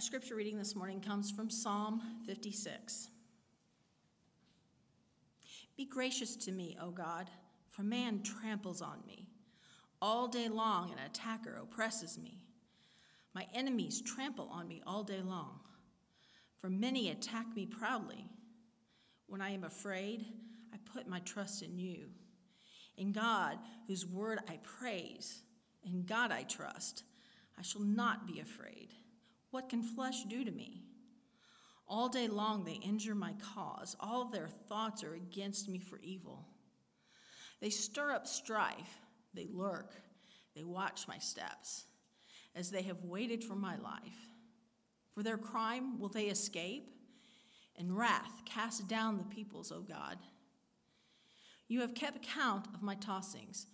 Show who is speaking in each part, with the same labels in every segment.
Speaker 1: Our scripture reading this morning comes from Psalm 56. Be gracious to me, O God, for man tramples on me. All day long, an attacker oppresses me. My enemies trample on me all day long, for many attack me proudly. When I am afraid, I put my trust in you. In God, whose word I praise, in God I trust, I shall not be afraid. What can flesh do to me? All day long they injure my cause. All their thoughts are against me for evil. They stir up strife, they lurk, they watch my steps, as they have waited for my life. For their crime will they escape? In wrath, cast down the peoples, O God. You have kept count of my tossings.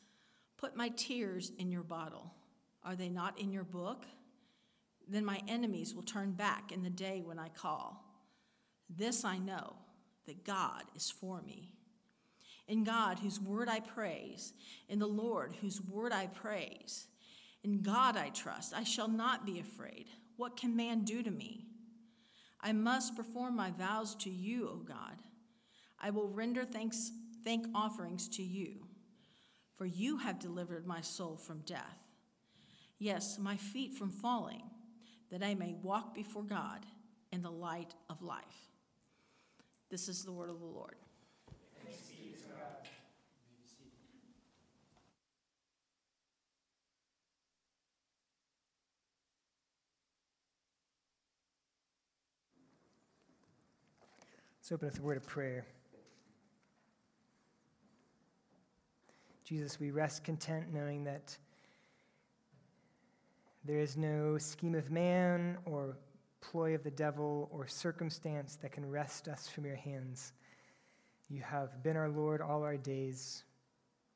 Speaker 1: Put my tears in your bottle. Are they not in your book? Then my enemies will turn back in the day when I call. This I know that God is for me. In God, whose word I praise, in the Lord, whose word I praise, in God I trust, I shall not be afraid. What can man do to me? I must perform my vows to you, O God. I will render thanks thank offerings to you, for you have delivered my soul from death. Yes, my feet from falling, that I may walk before God in the light of life. This is the word of the Lord.
Speaker 2: Let's open with a word of prayer. Jesus, we rest content knowing that there is no scheme of man or ploy of the devil or circumstance that can wrest us from your hands. You have been our Lord all our days,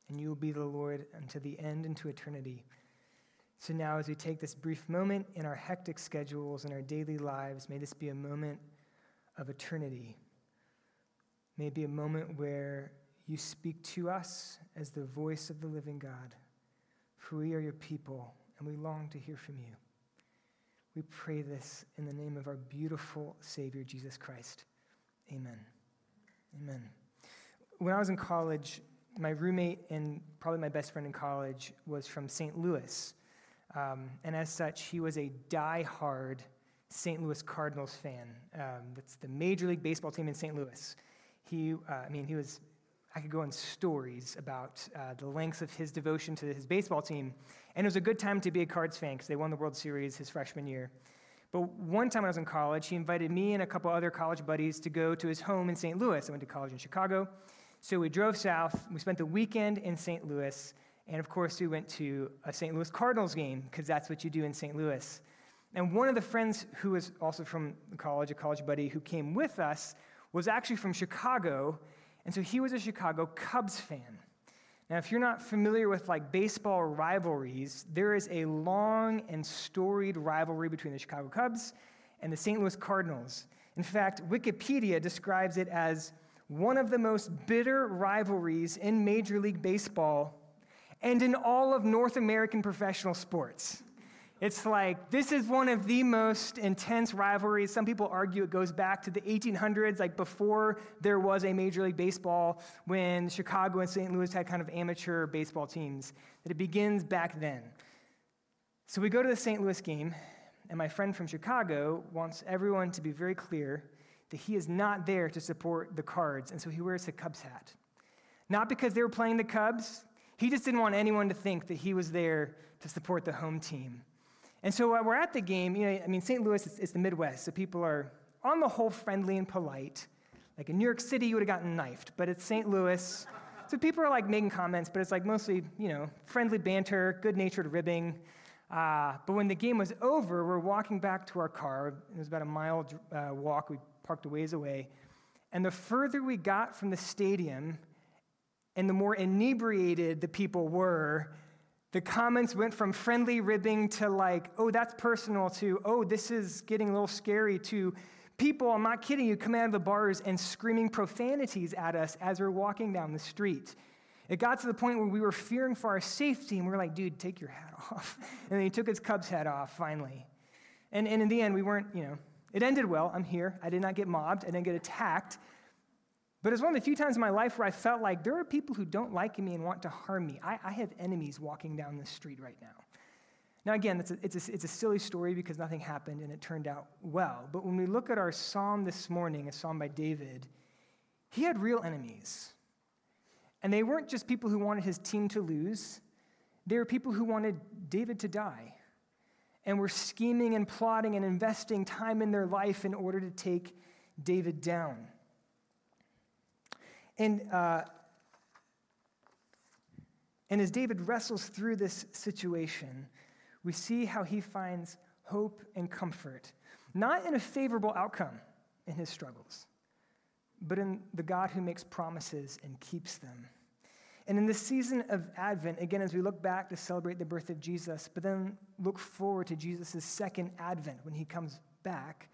Speaker 2: and you will be the Lord unto the end, into eternity. So now, as we take this brief moment in our hectic schedules and our daily lives, may this be a moment of eternity. May it be a moment where you speak to us as the voice of the living God. For we are your people, and we long to hear from you. We pray this in the name of our beautiful Savior, Jesus Christ. Amen. Amen. When I was in college, my roommate and probably my best friend in college was from St. Louis. Um, and as such, he was a die-hard St. Louis Cardinals fan. Um, that's the Major League Baseball team in St. Louis. He, uh, I mean, he was I could go on stories about uh, the lengths of his devotion to his baseball team. And it was a good time to be a Cards fan because they won the World Series his freshman year. But one time I was in college, he invited me and a couple other college buddies to go to his home in St. Louis. I went to college in Chicago. So we drove south. We spent the weekend in St. Louis. And of course, we went to a St. Louis Cardinals game because that's what you do in St. Louis. And one of the friends who was also from college, a college buddy who came with us, was actually from Chicago and so he was a Chicago Cubs fan. Now, if you're not familiar with like baseball rivalries, there is a long and storied rivalry between the Chicago Cubs and the St. Louis Cardinals. In fact, Wikipedia describes it as one of the most bitter rivalries in Major League Baseball and in all of North American professional sports. It's like, this is one of the most intense rivalries. Some people argue it goes back to the 1800s, like before there was a Major League Baseball, when Chicago and St. Louis had kind of amateur baseball teams, that it begins back then. So we go to the St. Louis game, and my friend from Chicago wants everyone to be very clear that he is not there to support the Cards, and so he wears a Cubs hat. Not because they were playing the Cubs, he just didn't want anyone to think that he was there to support the home team. And so while we're at the game, you know, I mean, St. Louis is, the Midwest, so people are on the whole friendly and polite. Like in New York City, you would have gotten knifed, but it's St. Louis. So people are like making comments, but it's like mostly, you know, friendly banter, good natured ribbing. Uh, but when the game was over, we're walking back to our car. It was about a mile uh, walk. We parked a ways away. And the further we got from the stadium, and the more inebriated the people were, the comments went from friendly ribbing to like, oh, that's personal, to, oh, this is getting a little scary, to people, I'm not kidding you, coming out of the bars and screaming profanities at us as we're walking down the street. It got to the point where we were fearing for our safety, and we were like, dude, take your hat off. And then he took his Cubs hat off finally. And, and in the end, we weren't, you know, it ended well. I'm here. I did not get mobbed. I didn't get attacked. But it's one of the few times in my life where I felt like there are people who don't like me and want to harm me. I, I have enemies walking down the street right now. Now, again, it's a, it's, a, it's a silly story because nothing happened and it turned out well. But when we look at our psalm this morning, a psalm by David, he had real enemies. And they weren't just people who wanted his team to lose, they were people who wanted David to die and were scheming and plotting and investing time in their life in order to take David down. And, uh, and as David wrestles through this situation, we see how he finds hope and comfort, not in a favorable outcome in his struggles, but in the God who makes promises and keeps them. And in this season of Advent, again, as we look back to celebrate the birth of Jesus, but then look forward to Jesus' second Advent when he comes back,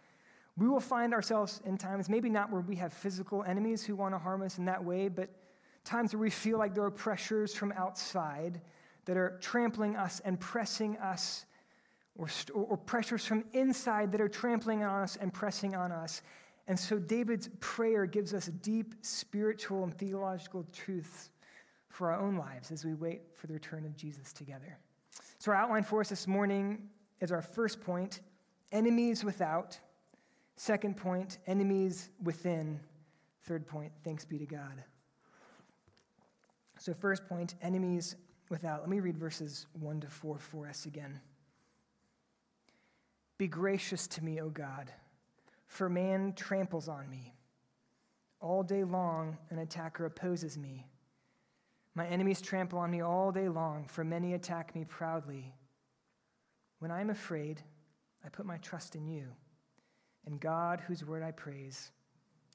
Speaker 2: we will find ourselves in times, maybe not where we have physical enemies who want to harm us in that way, but times where we feel like there are pressures from outside that are trampling us and pressing us, or, or pressures from inside that are trampling on us and pressing on us. And so David's prayer gives us deep spiritual and theological truths for our own lives as we wait for the return of Jesus together. So, our outline for us this morning is our first point enemies without. Second point, enemies within. Third point, thanks be to God. So, first point, enemies without. Let me read verses 1 to 4 for us again. Be gracious to me, O God, for man tramples on me. All day long, an attacker opposes me. My enemies trample on me all day long, for many attack me proudly. When I am afraid, I put my trust in you, in God, whose word I praise.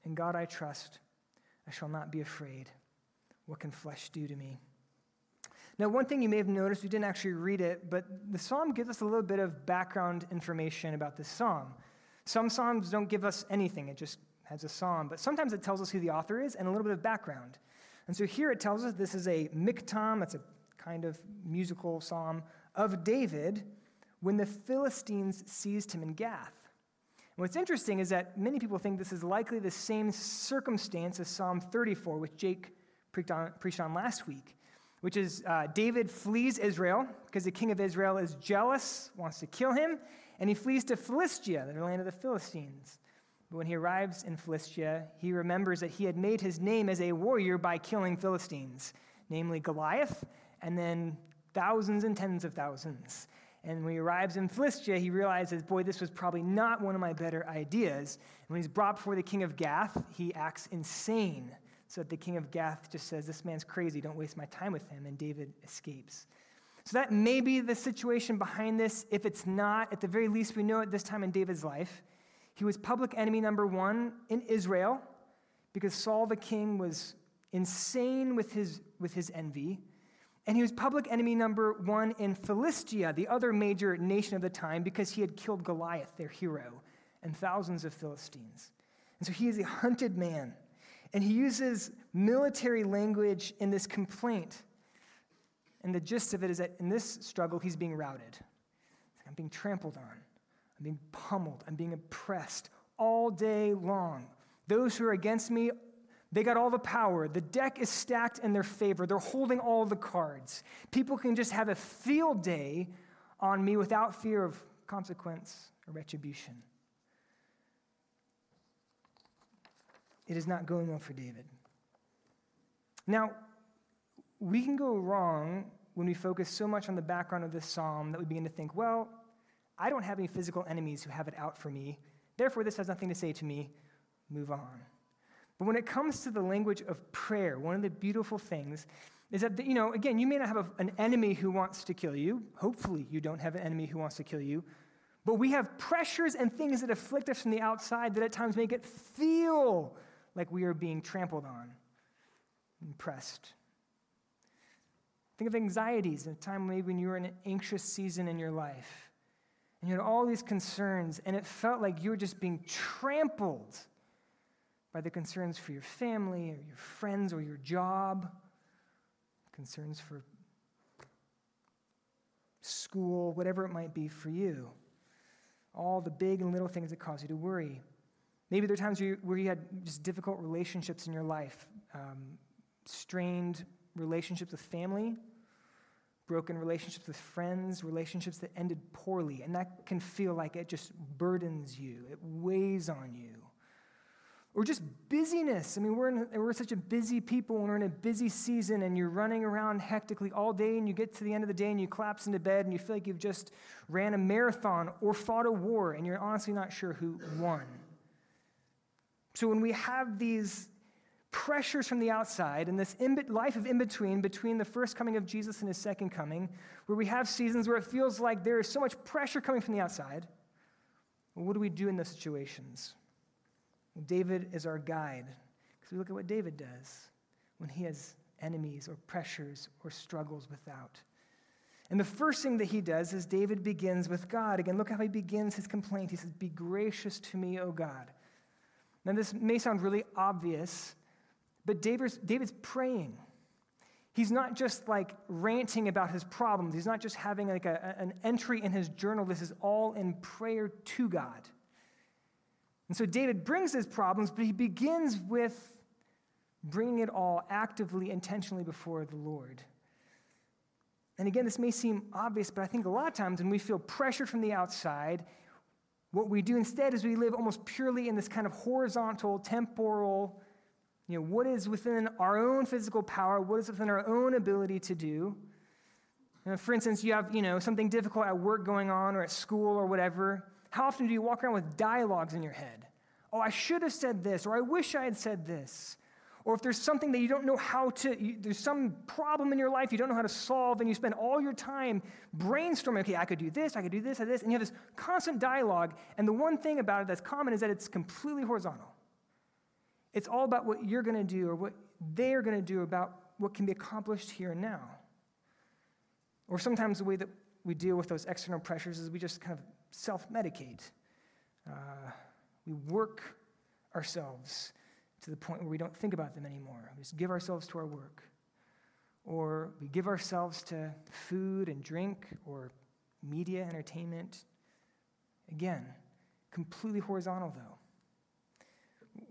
Speaker 2: In God I trust. I shall not be afraid. What can flesh do to me? Now, one thing you may have noticed, we didn't actually read it, but the psalm gives us a little bit of background information about this psalm. Some psalms don't give us anything, it just has a psalm, but sometimes it tells us who the author is and a little bit of background. And so here it tells us this is a miktam, that's a kind of musical psalm of David when the Philistines seized him in Gath. What's interesting is that many people think this is likely the same circumstance as Psalm 34, which Jake preached on, preached on last week, which is uh, David flees Israel because the king of Israel is jealous, wants to kill him, and he flees to Philistia, the land of the Philistines. But when he arrives in Philistia, he remembers that he had made his name as a warrior by killing Philistines, namely Goliath, and then thousands and tens of thousands. And when he arrives in Philistia, he realizes, boy, this was probably not one of my better ideas. And when he's brought before the king of Gath, he acts insane. So that the king of Gath just says, This man's crazy, don't waste my time with him. And David escapes. So that may be the situation behind this. If it's not, at the very least, we know at this time in David's life, he was public enemy number one in Israel because Saul the king was insane with his, with his envy. And he was public enemy number one in Philistia, the other major nation of the time, because he had killed Goliath, their hero, and thousands of Philistines. And so he is a hunted man. And he uses military language in this complaint. And the gist of it is that in this struggle, he's being routed. I'm being trampled on. I'm being pummeled. I'm being oppressed all day long. Those who are against me, they got all the power. The deck is stacked in their favor. They're holding all the cards. People can just have a field day on me without fear of consequence or retribution. It is not going well for David. Now, we can go wrong when we focus so much on the background of this psalm that we begin to think, well, I don't have any physical enemies who have it out for me. Therefore, this has nothing to say to me. Move on. But when it comes to the language of prayer, one of the beautiful things is that, you know, again, you may not have a, an enemy who wants to kill you. Hopefully, you don't have an enemy who wants to kill you. But we have pressures and things that afflict us from the outside that at times make it feel like we are being trampled on and pressed. Think of anxieties, a time maybe when you were in an anxious season in your life and you had all these concerns, and it felt like you were just being trampled by the concerns for your family or your friends or your job, concerns for school, whatever it might be for you. all the big and little things that cause you to worry. Maybe there are times where you, where you had just difficult relationships in your life, um, strained relationships with family, broken relationships with friends, relationships that ended poorly, and that can feel like it just burdens you, it weighs on you. Or just busyness. I mean, we're, in, we're such a busy people and we're in a busy season and you're running around hectically all day and you get to the end of the day and you collapse into bed and you feel like you've just ran a marathon or fought a war and you're honestly not sure who won. So when we have these pressures from the outside and this in, life of in between, between the first coming of Jesus and his second coming, where we have seasons where it feels like there is so much pressure coming from the outside, well, what do we do in those situations? David is our guide because we look at what David does when he has enemies or pressures or struggles without. And the first thing that he does is David begins with God. Again, look how he begins his complaint. He says, Be gracious to me, O God. Now, this may sound really obvious, but David's, David's praying. He's not just like ranting about his problems. He's not just having like a, an entry in his journal. This is all in prayer to God. And so David brings his problems, but he begins with bringing it all actively, intentionally before the Lord. And again, this may seem obvious, but I think a lot of times when we feel pressured from the outside, what we do instead is we live almost purely in this kind of horizontal, temporal, you know, what is within our own physical power, what is within our own ability to do. You know, for instance, you have, you know, something difficult at work going on or at school or whatever. How often do you walk around with dialogues in your head? Oh, I should have said this, or I wish I had said this. Or if there's something that you don't know how to, you, there's some problem in your life you don't know how to solve, and you spend all your time brainstorming, okay, I could do this, I could do this, I this, and you have this constant dialogue. And the one thing about it that's common is that it's completely horizontal. It's all about what you're going to do or what they're going to do about what can be accomplished here and now. Or sometimes the way that we deal with those external pressures is we just kind of self medicate. Uh, we work ourselves to the point where we don't think about them anymore. We just give ourselves to our work. Or we give ourselves to food and drink or media, entertainment. Again, completely horizontal, though.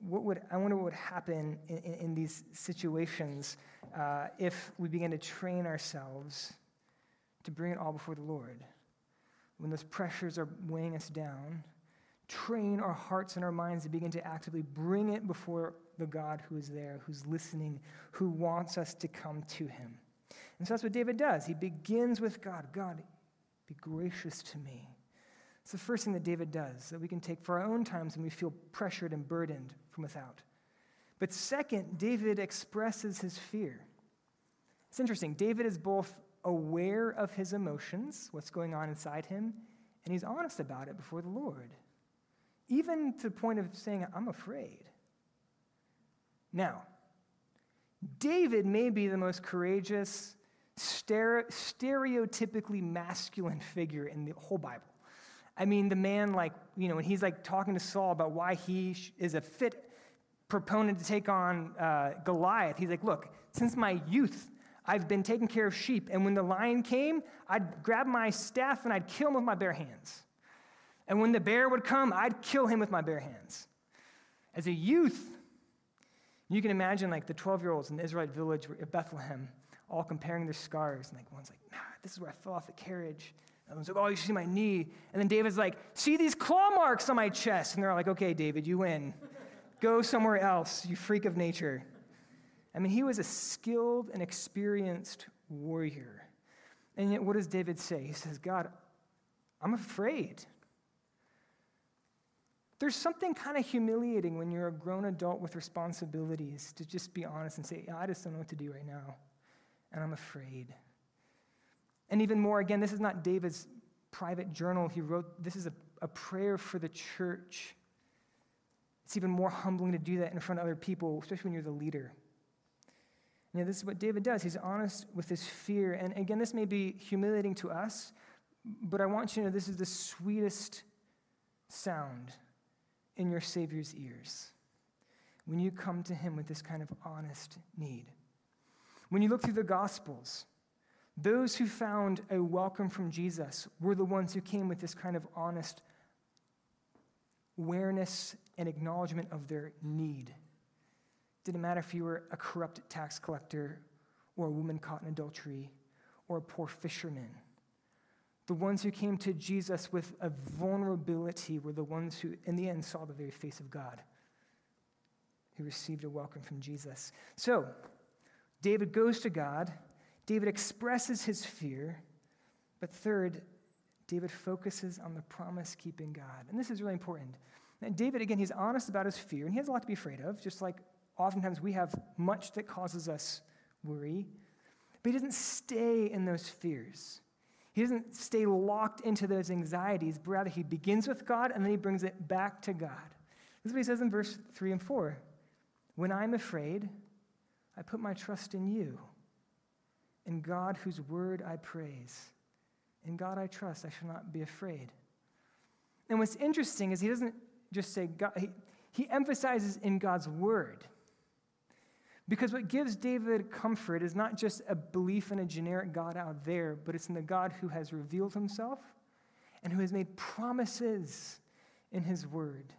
Speaker 2: What would, I wonder what would happen in, in, in these situations uh, if we began to train ourselves to bring it all before the Lord. When those pressures are weighing us down, train our hearts and our minds to begin to actively bring it before the God who is there, who's listening, who wants us to come to him. And so that's what David does. He begins with God God, be gracious to me. It's the first thing that David does that we can take for our own times when we feel pressured and burdened from without. But second, David expresses his fear. It's interesting. David is both aware of his emotions, what's going on inside him, and he's honest about it before the Lord even to the point of saying, I'm afraid. Now, David may be the most courageous, stereotypically masculine figure in the whole Bible. I mean, the man, like, you know, when he's like talking to Saul about why he is a fit proponent to take on uh, Goliath, he's like, Look, since my youth, I've been taking care of sheep, and when the lion came, I'd grab my staff and I'd kill him with my bare hands. And when the bear would come, I'd kill him with my bare hands. As a youth, you can imagine like the 12 year olds in the Israelite village of Bethlehem all comparing their scars. And like one's like, nah, this is where I fell off the carriage. And one's like, oh, you see my knee. And then David's like, see these claw marks on my chest. And they're like, okay, David, you win. Go somewhere else, you freak of nature. I mean, he was a skilled and experienced warrior. And yet, what does David say? He says, God, I'm afraid. There's something kind of humiliating when you're a grown adult with responsibilities to just be honest and say, I just don't know what to do right now, and I'm afraid. And even more, again, this is not David's private journal. He wrote, this is a, a prayer for the church. It's even more humbling to do that in front of other people, especially when you're the leader. You know, this is what David does. He's honest with his fear. And again, this may be humiliating to us, but I want you to know this is the sweetest sound in your Savior's ears when you come to Him with this kind of honest need. When you look through the Gospels, those who found a welcome from Jesus were the ones who came with this kind of honest awareness and acknowledgement of their need. Didn't matter if you were a corrupt tax collector or a woman caught in adultery or a poor fisherman. The ones who came to Jesus with a vulnerability were the ones who, in the end, saw the very face of God, who received a welcome from Jesus. So, David goes to God. David expresses his fear. But third, David focuses on the promise keeping God. And this is really important. And David, again, he's honest about his fear, and he has a lot to be afraid of, just like oftentimes we have much that causes us worry. But he doesn't stay in those fears. He doesn't stay locked into those anxieties, but rather he begins with God and then he brings it back to God. This is what he says in verse 3 and 4. When I'm afraid, I put my trust in you, in God whose word I praise. In God I trust, I shall not be afraid. And what's interesting is he doesn't just say God, he, he emphasizes in God's word. Because what gives David comfort is not just a belief in a generic God out there, but it's in the God who has revealed himself and who has made promises in his word.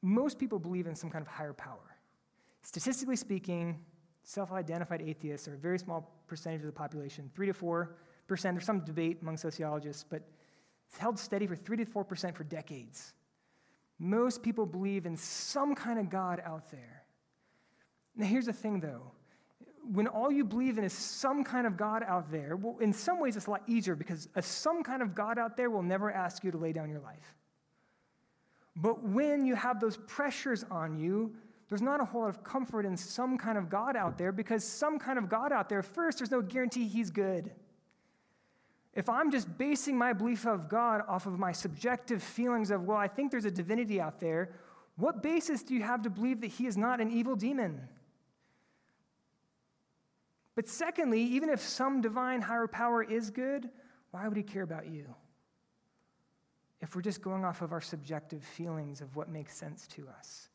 Speaker 2: Most people believe in some kind of higher power. Statistically speaking, self identified atheists are a very small percentage of the population, 3 to 4%. There's some debate among sociologists, but it's held steady for 3 to 4% for decades. Most people believe in some kind of God out there. Now, here's the thing though when all you believe in is some kind of God out there, well, in some ways it's a lot easier because a some kind of God out there will never ask you to lay down your life. But when you have those pressures on you, there's not a whole lot of comfort in some kind of God out there because some kind of God out there, first, there's no guarantee he's good. If I'm just basing my belief of God off of my subjective feelings of, well, I think there's a divinity out there, what basis do you have to believe that he is not an evil demon? But secondly, even if some divine higher power is good, why would he care about you? If we're just going off of our subjective feelings of what makes sense to us.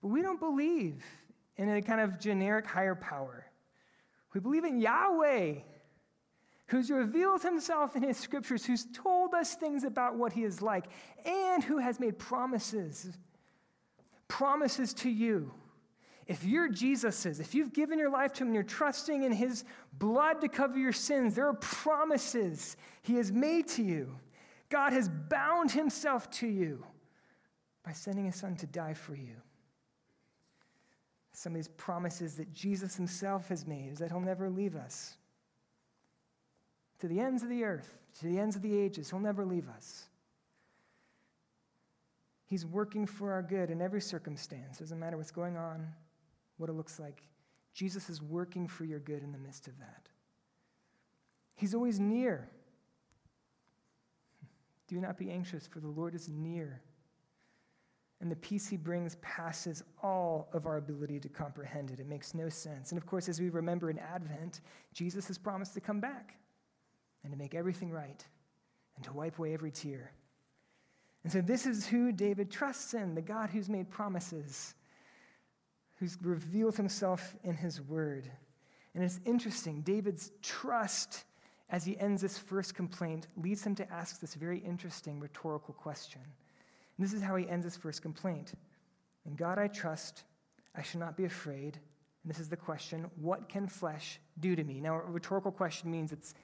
Speaker 2: But we don't believe in a kind of generic higher power. We believe in Yahweh, who's revealed himself in his scriptures, who's told us things about what he is like, and who has made promises. Promises to you. If you're Jesus's, if you've given your life to him and you're trusting in his blood to cover your sins, there are promises he has made to you. God has bound himself to you by sending his son to die for you. Some of these promises that Jesus himself has made is that he'll never leave us to the ends of the earth, to the ends of the ages. He'll never leave us. He's working for our good in every circumstance. Doesn't matter what's going on, what it looks like. Jesus is working for your good in the midst of that. He's always near. Do not be anxious, for the Lord is near. And the peace he brings passes all of our ability to comprehend it. It makes no sense. And of course, as we remember in Advent, Jesus has promised to come back and to make everything right and to wipe away every tear. And so, this is who David trusts in the God who's made promises, who's revealed himself in his word. And it's interesting, David's trust as he ends this first complaint leads him to ask this very interesting rhetorical question. And this is how he ends his first complaint In God I trust, I shall not be afraid. And this is the question What can flesh do to me? Now, a rhetorical question means it's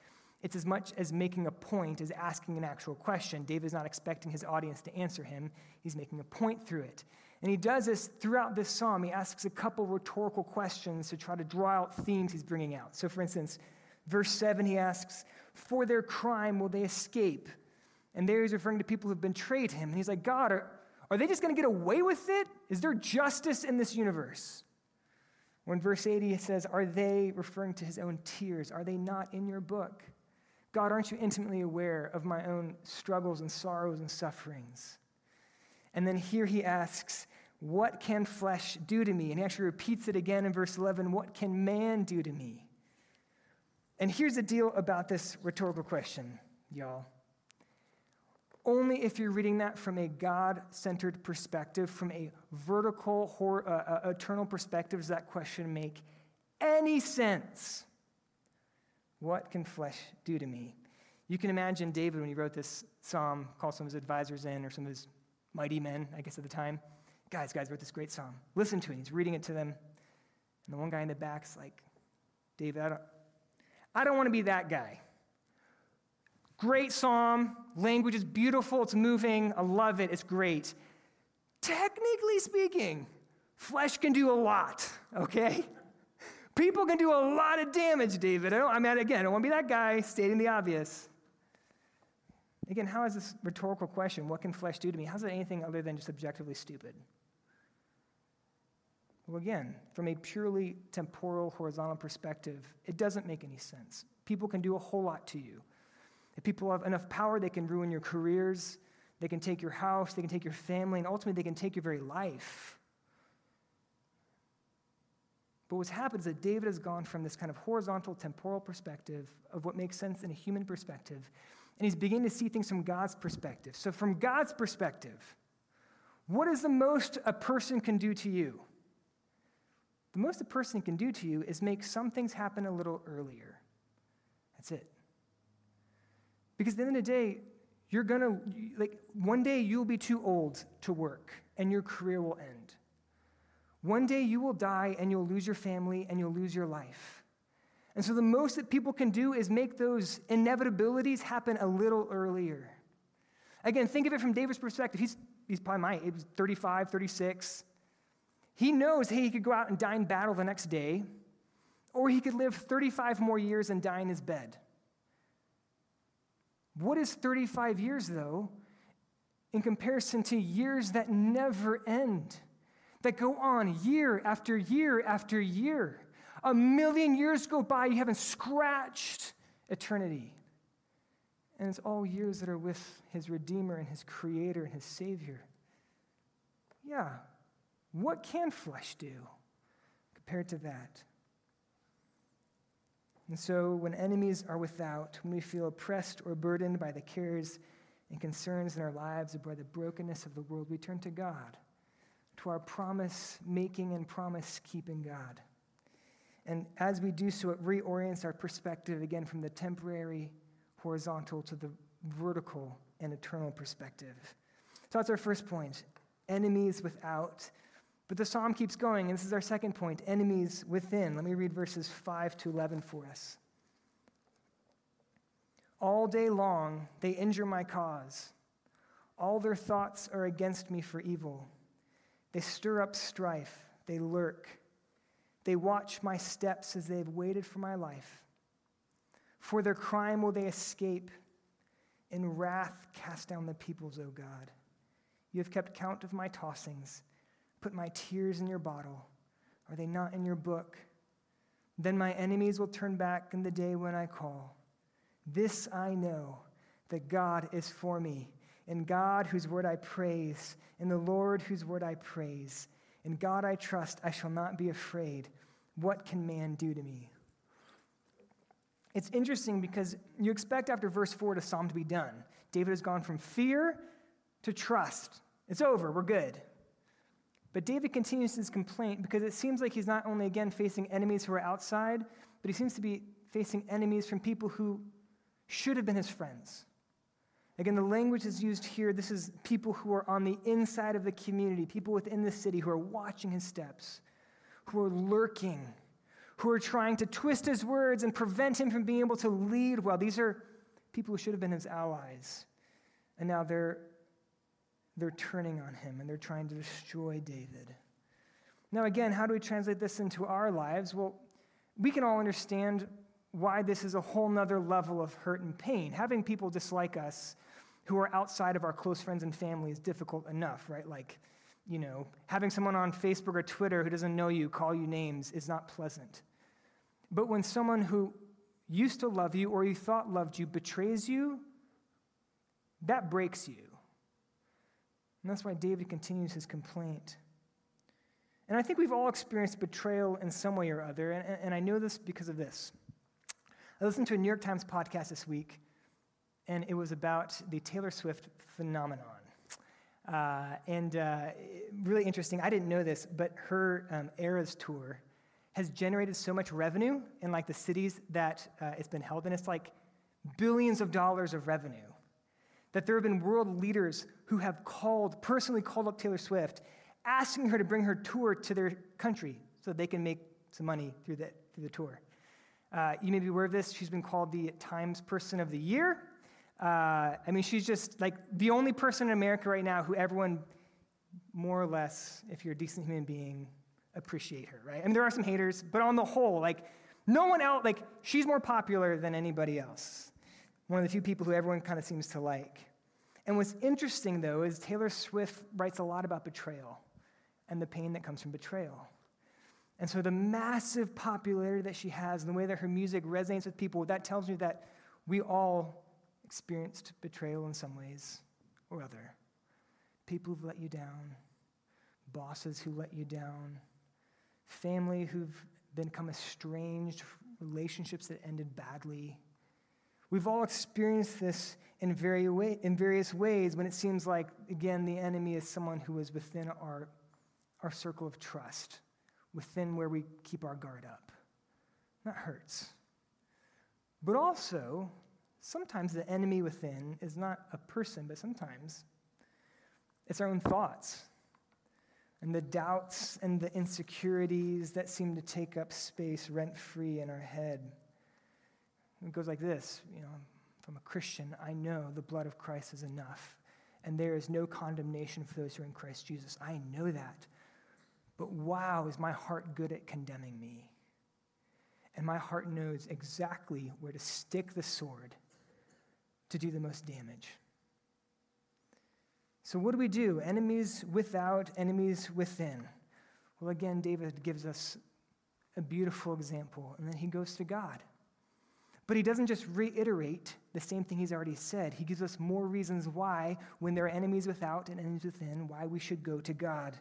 Speaker 2: it's as much as making a point as asking an actual question. David is not expecting his audience to answer him, he's making a point through it. And he does this throughout this psalm. He asks a couple rhetorical questions to try to draw out themes he's bringing out. So, for instance, verse 7, he asks, For their crime will they escape? And there he's referring to people who've betrayed him. And he's like, God, are, are they just going to get away with it? Is there justice in this universe? When verse 80 says, Are they referring to his own tears? Are they not in your book? God, aren't you intimately aware of my own struggles and sorrows and sufferings? And then here he asks, What can flesh do to me? And he actually repeats it again in verse 11 What can man do to me? And here's the deal about this rhetorical question, y'all. Only if you're reading that from a God centered perspective, from a vertical, uh, uh, eternal perspective, does that question make any sense. What can flesh do to me? You can imagine David when he wrote this psalm, called some of his advisors in, or some of his mighty men, I guess, at the time. Guys, guys, wrote this great psalm. Listen to it. He's reading it to them. And the one guy in the back's like, David, I don't, I don't want to be that guy. Great psalm, language is beautiful, it's moving, I love it, it's great. Technically speaking, flesh can do a lot, okay? People can do a lot of damage, David. I, I mean, again, I don't want to be that guy stating the obvious. Again, how is this rhetorical question? What can flesh do to me? How's it anything other than just objectively stupid? Well, again, from a purely temporal, horizontal perspective, it doesn't make any sense. People can do a whole lot to you. If people have enough power, they can ruin your careers, they can take your house, they can take your family, and ultimately they can take your very life. But what's happened is that David has gone from this kind of horizontal, temporal perspective of what makes sense in a human perspective, and he's beginning to see things from God's perspective. So, from God's perspective, what is the most a person can do to you? The most a person can do to you is make some things happen a little earlier. That's it. Because at the end of the day, you're gonna, like, one day you'll be too old to work and your career will end. One day you will die and you'll lose your family and you'll lose your life. And so the most that people can do is make those inevitabilities happen a little earlier. Again, think of it from David's perspective. He's, he's probably my age, 35, 36. He knows, hey, he could go out and die in battle the next day, or he could live 35 more years and die in his bed. What is 35 years, though, in comparison to years that never end, that go on year after year after year? A million years go by, you haven't scratched eternity. And it's all years that are with his Redeemer and his Creator and his Savior. Yeah, what can flesh do compared to that? And so, when enemies are without, when we feel oppressed or burdened by the cares and concerns in our lives or by the brokenness of the world, we turn to God, to our promise making and promise keeping God. And as we do so, it reorients our perspective again from the temporary, horizontal to the vertical and eternal perspective. So that's our first point enemies without. But the psalm keeps going, and this is our second point enemies within. Let me read verses 5 to 11 for us. All day long they injure my cause. All their thoughts are against me for evil. They stir up strife, they lurk. They watch my steps as they have waited for my life. For their crime will they escape. In wrath, cast down the peoples, O God. You have kept count of my tossings put my tears in your bottle? Are they not in your book? Then my enemies will turn back in the day when I call. This I know that God is for me, in God whose word I praise, in the Lord whose word I praise. In God I trust, I shall not be afraid. What can man do to me? It's interesting because you expect after verse 4 the psalm to be done. David has gone from fear to trust. It's over, we're good. But David continues his complaint because it seems like he's not only again facing enemies who are outside, but he seems to be facing enemies from people who should have been his friends. Again, the language is used here. This is people who are on the inside of the community, people within the city who are watching his steps, who are lurking, who are trying to twist his words and prevent him from being able to lead well. These are people who should have been his allies. And now they're they're turning on him and they're trying to destroy David. Now, again, how do we translate this into our lives? Well, we can all understand why this is a whole nother level of hurt and pain. Having people dislike us who are outside of our close friends and family is difficult enough, right? Like, you know, having someone on Facebook or Twitter who doesn't know you call you names is not pleasant. But when someone who used to love you or you thought loved you betrays you, that breaks you. And that's why David continues his complaint. And I think we've all experienced betrayal in some way or other, and, and I know this because of this. I listened to a New York Times podcast this week, and it was about the Taylor Swift phenomenon. Uh, and uh, really interesting, I didn't know this, but her um, Eras tour has generated so much revenue in like the cities that uh, it's been held in. It's like billions of dollars of revenue. That there have been world leaders who have called, personally called up Taylor Swift, asking her to bring her tour to their country so that they can make some money through the, through the tour. Uh, you may be aware of this. She's been called the Times Person of the Year. Uh, I mean, she's just like the only person in America right now who everyone, more or less, if you're a decent human being, appreciate her, right? I mean, there are some haters, but on the whole, like, no one else, like, she's more popular than anybody else. One of the few people who everyone kind of seems to like. And what's interesting, though, is Taylor Swift writes a lot about betrayal and the pain that comes from betrayal. And so the massive popularity that she has and the way that her music resonates with people, that tells me that we all experienced betrayal in some ways or other. People who've let you down, bosses who let you down, family who've become estranged, relationships that ended badly. We've all experienced this in, various ways when it seems like, again, the enemy is someone who is within our, our circle of trust within where we keep our guard up. That hurts. But also, sometimes the enemy within is not a person, but sometimes it's our own thoughts and the doubts and the insecurities that seem to take up space rent free in our head. It goes like this you know, from a Christian, I know the blood of Christ is enough, and there is no condemnation for those who are in Christ Jesus. I know that. But wow, is my heart good at condemning me? And my heart knows exactly where to stick the sword to do the most damage. So, what do we do? Enemies without, enemies within. Well, again, David gives us a beautiful example, and then he goes to God. But he doesn't just reiterate the same thing he's already said. He gives us more reasons why, when there are enemies without and enemies within, why we should go to God.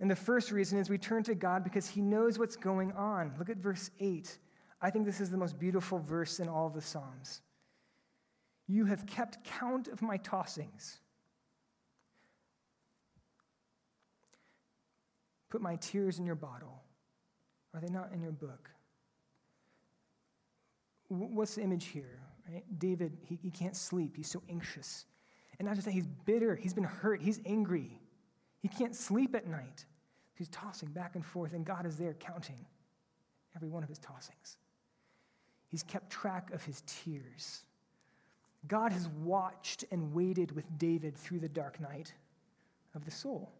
Speaker 2: And the first reason is we turn to God because He knows what's going on. Look at verse 8. I think this is the most beautiful verse in all the Psalms. You have kept count of my tossings. Put my tears in your bottle. Are they not in your book? What's the image here? Right? David, he, he can't sleep. He's so anxious. And not just that, he's bitter. He's been hurt. He's angry. He can't sleep at night. He's tossing back and forth, and God is there counting every one of his tossings. He's kept track of his tears. God has watched and waited with David through the dark night of the soul.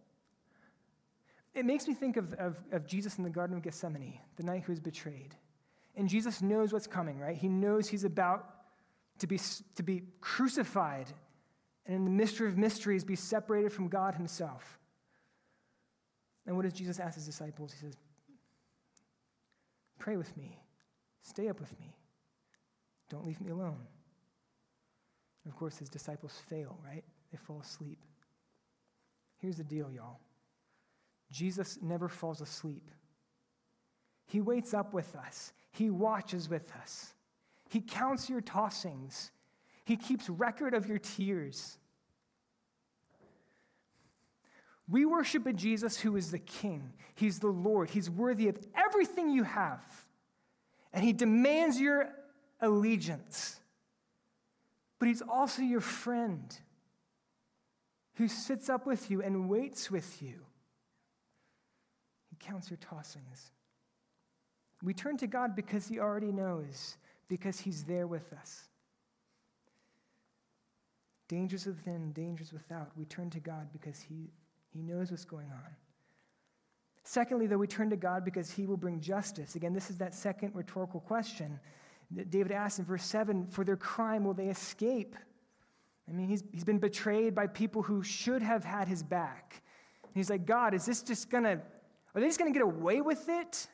Speaker 2: It makes me think of, of, of, Jesus in the Garden of Gethsemane, the night he was betrayed. And Jesus knows what's coming, right? He knows he's about to be, to be crucified and in the mystery of mysteries be separated from God himself. And what does Jesus ask his disciples? He says, Pray with me, stay up with me, don't leave me alone. Of course, his disciples fail, right? They fall asleep. Here's the deal, y'all Jesus never falls asleep. He waits up with us, He watches with us, He counts your tossings, He keeps record of your tears. We worship a Jesus who is the King. He's the Lord. He's worthy of everything you have. And He demands your allegiance. But He's also your friend who sits up with you and waits with you. He counts your tossings. We turn to God because He already knows, because He's there with us. Dangers within, dangers without. We turn to God because He he knows what's going on. Secondly, though, we turn to God because he will bring justice. Again, this is that second rhetorical question David asks in verse 7 For their crime will they escape? I mean, he's, he's been betrayed by people who should have had his back. And he's like, God, is this just gonna, are they just gonna get away with it?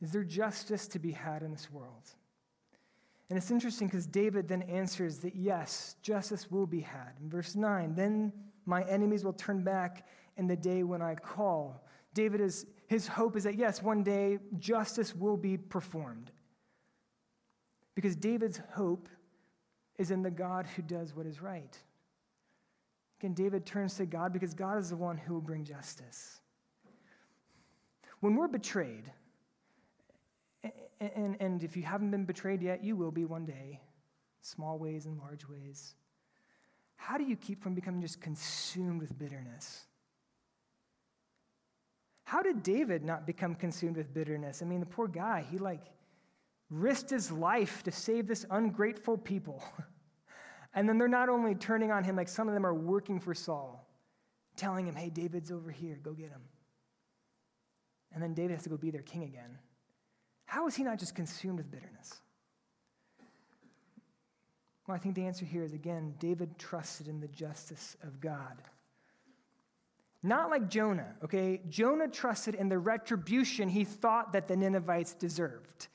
Speaker 2: Is there justice to be had in this world? And it's interesting because David then answers that yes, justice will be had. In verse 9, then my enemies will turn back in the day when I call. David is, his hope is that, yes, one day justice will be performed. Because David's hope is in the God who does what is right. Again, David turns to God because God is the one who will bring justice. When we're betrayed, and, and if you haven't been betrayed yet, you will be one day. small ways and large ways. How do you keep from becoming just consumed with bitterness? How did David not become consumed with bitterness? I mean, the poor guy, he like risked his life to save this ungrateful people. and then they're not only turning on him, like some of them are working for Saul, telling him, hey, David's over here, go get him. And then David has to go be their king again. How is he not just consumed with bitterness? Well, I think the answer here is again, David trusted in the justice of God. Not like Jonah, okay? Jonah trusted in the retribution he thought that the Ninevites deserved.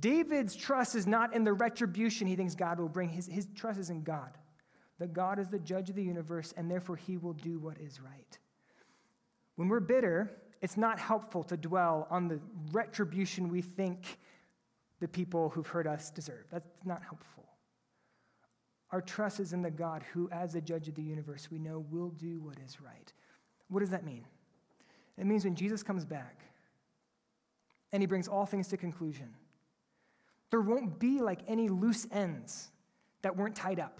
Speaker 2: David's trust is not in the retribution he thinks God will bring. His, his trust is in God, that God is the judge of the universe, and therefore he will do what is right. When we're bitter, it's not helpful to dwell on the retribution we think the people who've hurt us deserve. That's not helpful. Our trust is in the God who, as the judge of the universe, we know will do what is right. What does that mean? It means when Jesus comes back and he brings all things to conclusion, there won't be like any loose ends that weren't tied up.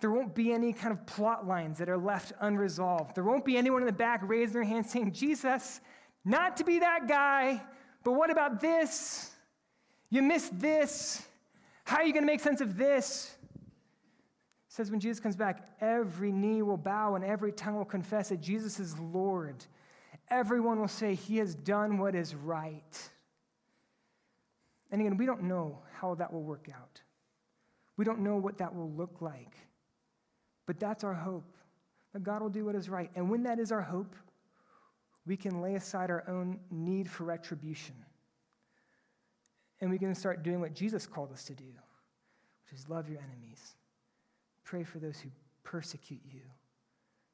Speaker 2: There won't be any kind of plot lines that are left unresolved. There won't be anyone in the back raising their hand saying, Jesus, not to be that guy, but what about this? You missed this. How are you going to make sense of this? says when Jesus comes back, every knee will bow and every tongue will confess that Jesus is Lord. Everyone will say, He has done what is right. And again, we don't know how that will work out. We don't know what that will look like. But that's our hope that God will do what is right. And when that is our hope, we can lay aside our own need for retribution. And we can start doing what Jesus called us to do, which is love your enemies. Pray for those who persecute you,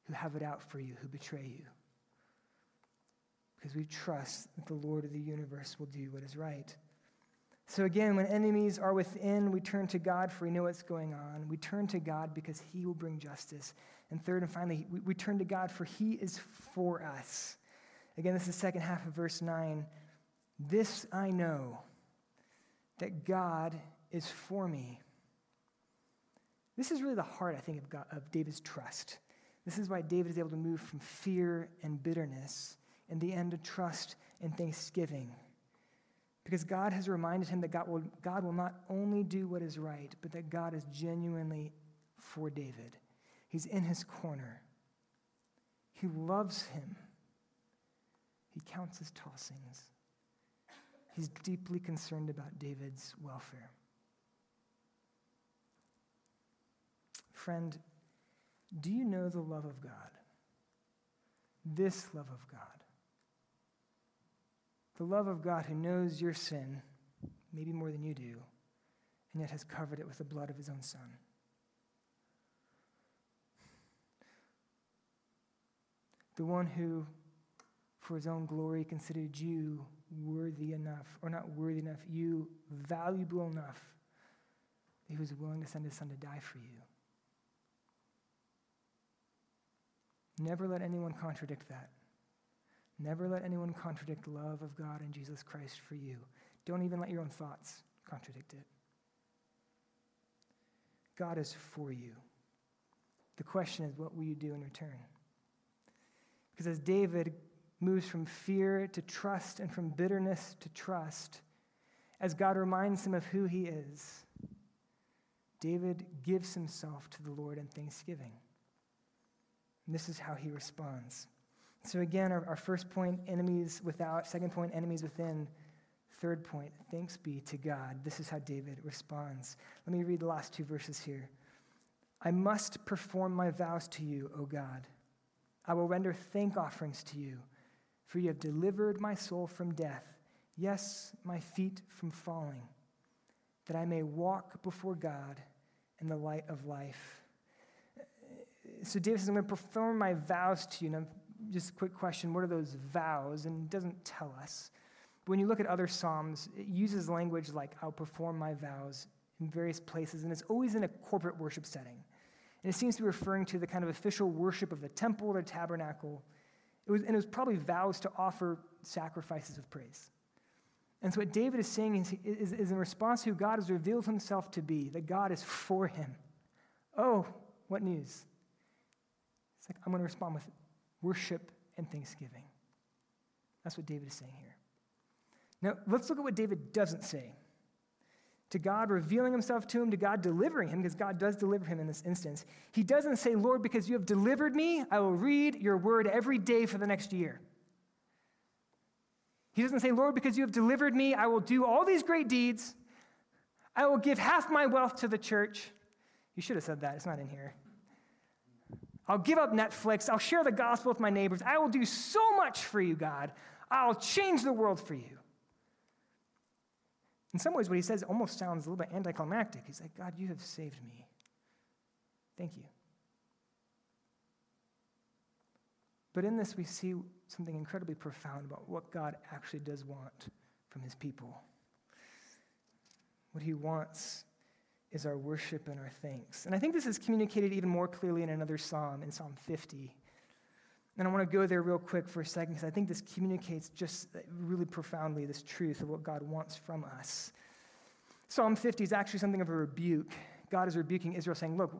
Speaker 2: who have it out for you, who betray you. Because we trust that the Lord of the universe will do what is right. So again, when enemies are within, we turn to God for we know what's going on. We turn to God because He will bring justice. And third and finally, we, we turn to God for He is for us. Again, this is the second half of verse 9. This I know, that God is for me. This is really the heart, I think, of, God, of David's trust. This is why David is able to move from fear and bitterness in the end to trust and thanksgiving. Because God has reminded him that God will, God will not only do what is right, but that God is genuinely for David. He's in his corner. He loves him. He counts his tossings. He's deeply concerned about David's welfare. Friend, do you know the love of God? This love of God. The love of God who knows your sin, maybe more than you do, and yet has covered it with the blood of his own Son. The one who, for his own glory, considered you worthy enough, or not worthy enough, you valuable enough, he was willing to send his Son to die for you. Never let anyone contradict that. Never let anyone contradict the love of God and Jesus Christ for you. Don't even let your own thoughts contradict it. God is for you. The question is, what will you do in return? Because as David moves from fear to trust and from bitterness to trust, as God reminds him of who he is, David gives himself to the Lord in thanksgiving. And this is how he responds. So, again, our, our first point, enemies without. Second point, enemies within. Third point, thanks be to God. This is how David responds. Let me read the last two verses here. I must perform my vows to you, O God. I will render thank offerings to you, for you have delivered my soul from death, yes, my feet from falling, that I may walk before God in the light of life so David says, I'm going to perform my vows to you. Just a quick question what are those vows? And it doesn't tell us. But when you look at other Psalms, it uses language like, I'll perform my vows in various places, and it's always in a corporate worship setting. And it seems to be referring to the kind of official worship of the temple or the tabernacle. It was, and it was probably vows to offer sacrifices of praise. And so, what David is saying is, is, is in response to who God has revealed himself to be, that God is for him. Oh, what news? It's like, I'm going to respond with worship and thanksgiving. That's what David is saying here. Now, let's look at what David doesn't say. To God revealing himself to him, to God delivering him, because God does deliver him in this instance. He doesn't say, Lord, because you have delivered me, I will read your word every day for the next year. He doesn't say, Lord, because you have delivered me, I will do all these great deeds. I will give half my wealth to the church. You should have said that, it's not in here. I'll give up Netflix. I'll share the gospel with my neighbors. I will do so much for you, God. I'll change the world for you. In some ways, what he says almost sounds a little bit anticlimactic. He's like, God, you have saved me. Thank you. But in this, we see something incredibly profound about what God actually does want from his people. What he wants is our worship and our thanks. And I think this is communicated even more clearly in another psalm, in Psalm 50. And I want to go there real quick for a second because I think this communicates just uh, really profoundly this truth of what God wants from us. Psalm 50 is actually something of a rebuke. God is rebuking Israel, saying, Look,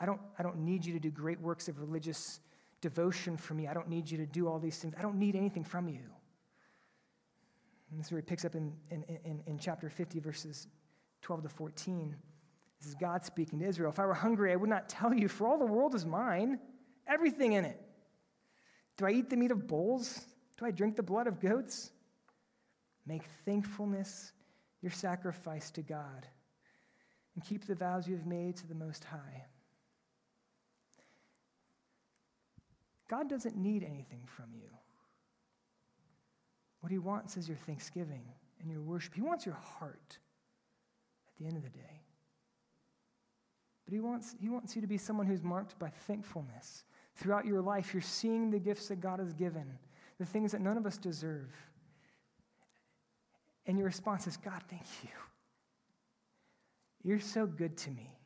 Speaker 2: I don't, I don't need you to do great works of religious devotion for me. I don't need you to do all these things. I don't need anything from you. And this is where he picks up in, in, in, in chapter 50, verses 12 to 14. This is God speaking to Israel. If I were hungry, I would not tell you, for all the world is mine, everything in it. Do I eat the meat of bulls? Do I drink the blood of goats? Make thankfulness your sacrifice to God, and keep the vows you have made to the Most High. God doesn't need anything from you. What he wants is your thanksgiving and your worship. He wants your heart at the end of the day. But he wants, he wants you to be someone who's marked by thankfulness. Throughout your life, you're seeing the gifts that God has given, the things that none of us deserve. And your response is, God, thank you. You're so good to me.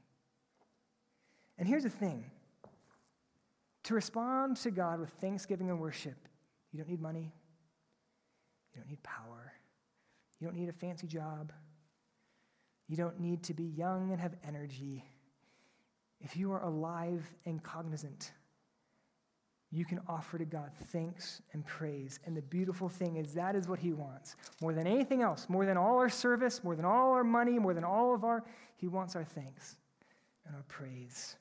Speaker 2: And here's the thing to respond to God with thanksgiving and worship, you don't need money, you don't need power. You don't need a fancy job. You don't need to be young and have energy. If you are alive and cognizant, you can offer to God thanks and praise. And the beautiful thing is, that is what He wants. More than anything else, more than all our service, more than all our money, more than all of our, He wants our thanks and our praise.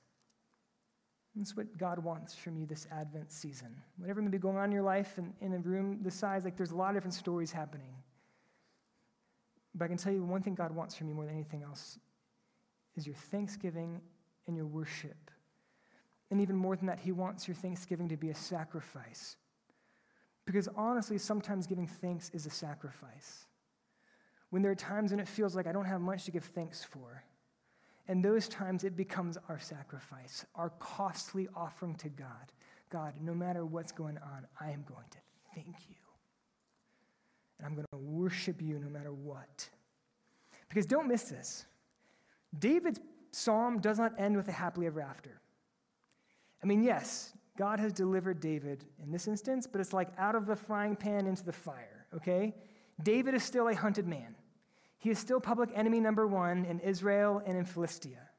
Speaker 2: That's what God wants from you this Advent season. Whatever may be going on in your life and in a room this size, like there's a lot of different stories happening. But I can tell you one thing God wants from you more than anything else is your thanksgiving and your worship. And even more than that, He wants your thanksgiving to be a sacrifice. Because honestly, sometimes giving thanks is a sacrifice. When there are times when it feels like I don't have much to give thanks for, and those times it becomes our sacrifice, our costly offering to God. God, no matter what's going on, I am going to thank you. And I'm going to worship you no matter what. Because don't miss this. David's psalm does not end with a happily ever after. I mean, yes, God has delivered David in this instance, but it's like out of the frying pan into the fire, okay? David is still a hunted man. He is still public enemy number one in Israel and in Philistia.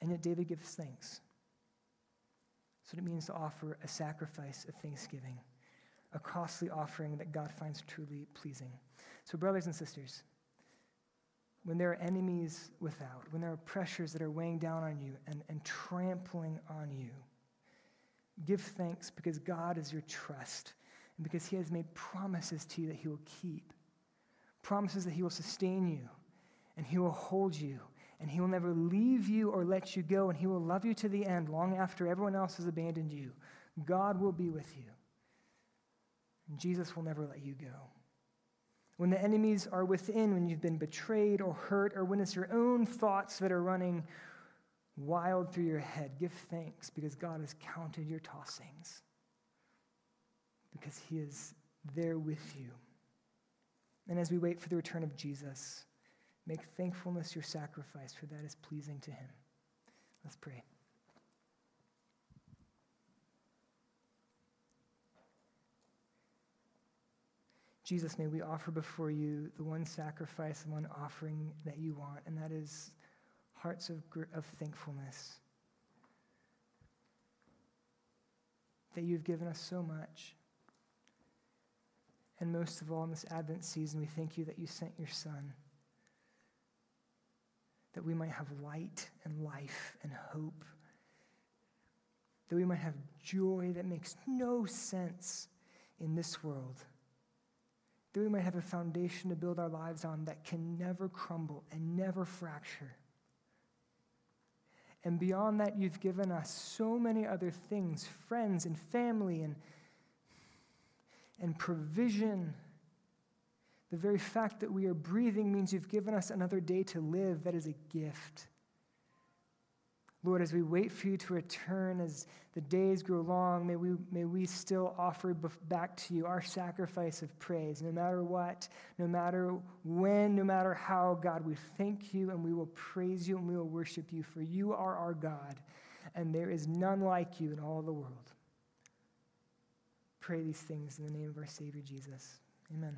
Speaker 2: And yet David gives thanks. That's what it means to offer a sacrifice of thanksgiving, a costly offering that God finds truly pleasing. So, brothers and sisters, when there are enemies without, when there are pressures that are weighing down on you and, and trampling on you, give thanks because God is your trust and because He has made promises to you that He will keep promises that He will sustain you and He will hold you and He will never leave you or let you go and He will love you to the end long after everyone else has abandoned you. God will be with you. And Jesus will never let you go. When the enemies are within, when you've been betrayed or hurt, or when it's your own thoughts that are running wild through your head, give thanks because God has counted your tossings, because He is there with you. And as we wait for the return of Jesus, make thankfulness your sacrifice, for that is pleasing to him. Let's pray. Jesus, may we offer before you the one sacrifice, the one offering that you want, and that is hearts of, of thankfulness. That you've given us so much. And most of all, in this Advent season, we thank you that you sent your Son, that we might have light and life and hope, that we might have joy that makes no sense in this world that we might have a foundation to build our lives on that can never crumble and never fracture. And beyond that, you've given us so many other things friends and family and, and provision. The very fact that we are breathing means you've given us another day to live. That is a gift. Lord, as we wait for you to return, as the days grow long, may we, may we still offer back to you our sacrifice of praise. No matter what, no matter when, no matter how, God, we thank you and we will praise you and we will worship you, for you are our God, and there is none like you in all the world. Pray these things in the name of our Savior Jesus. Amen.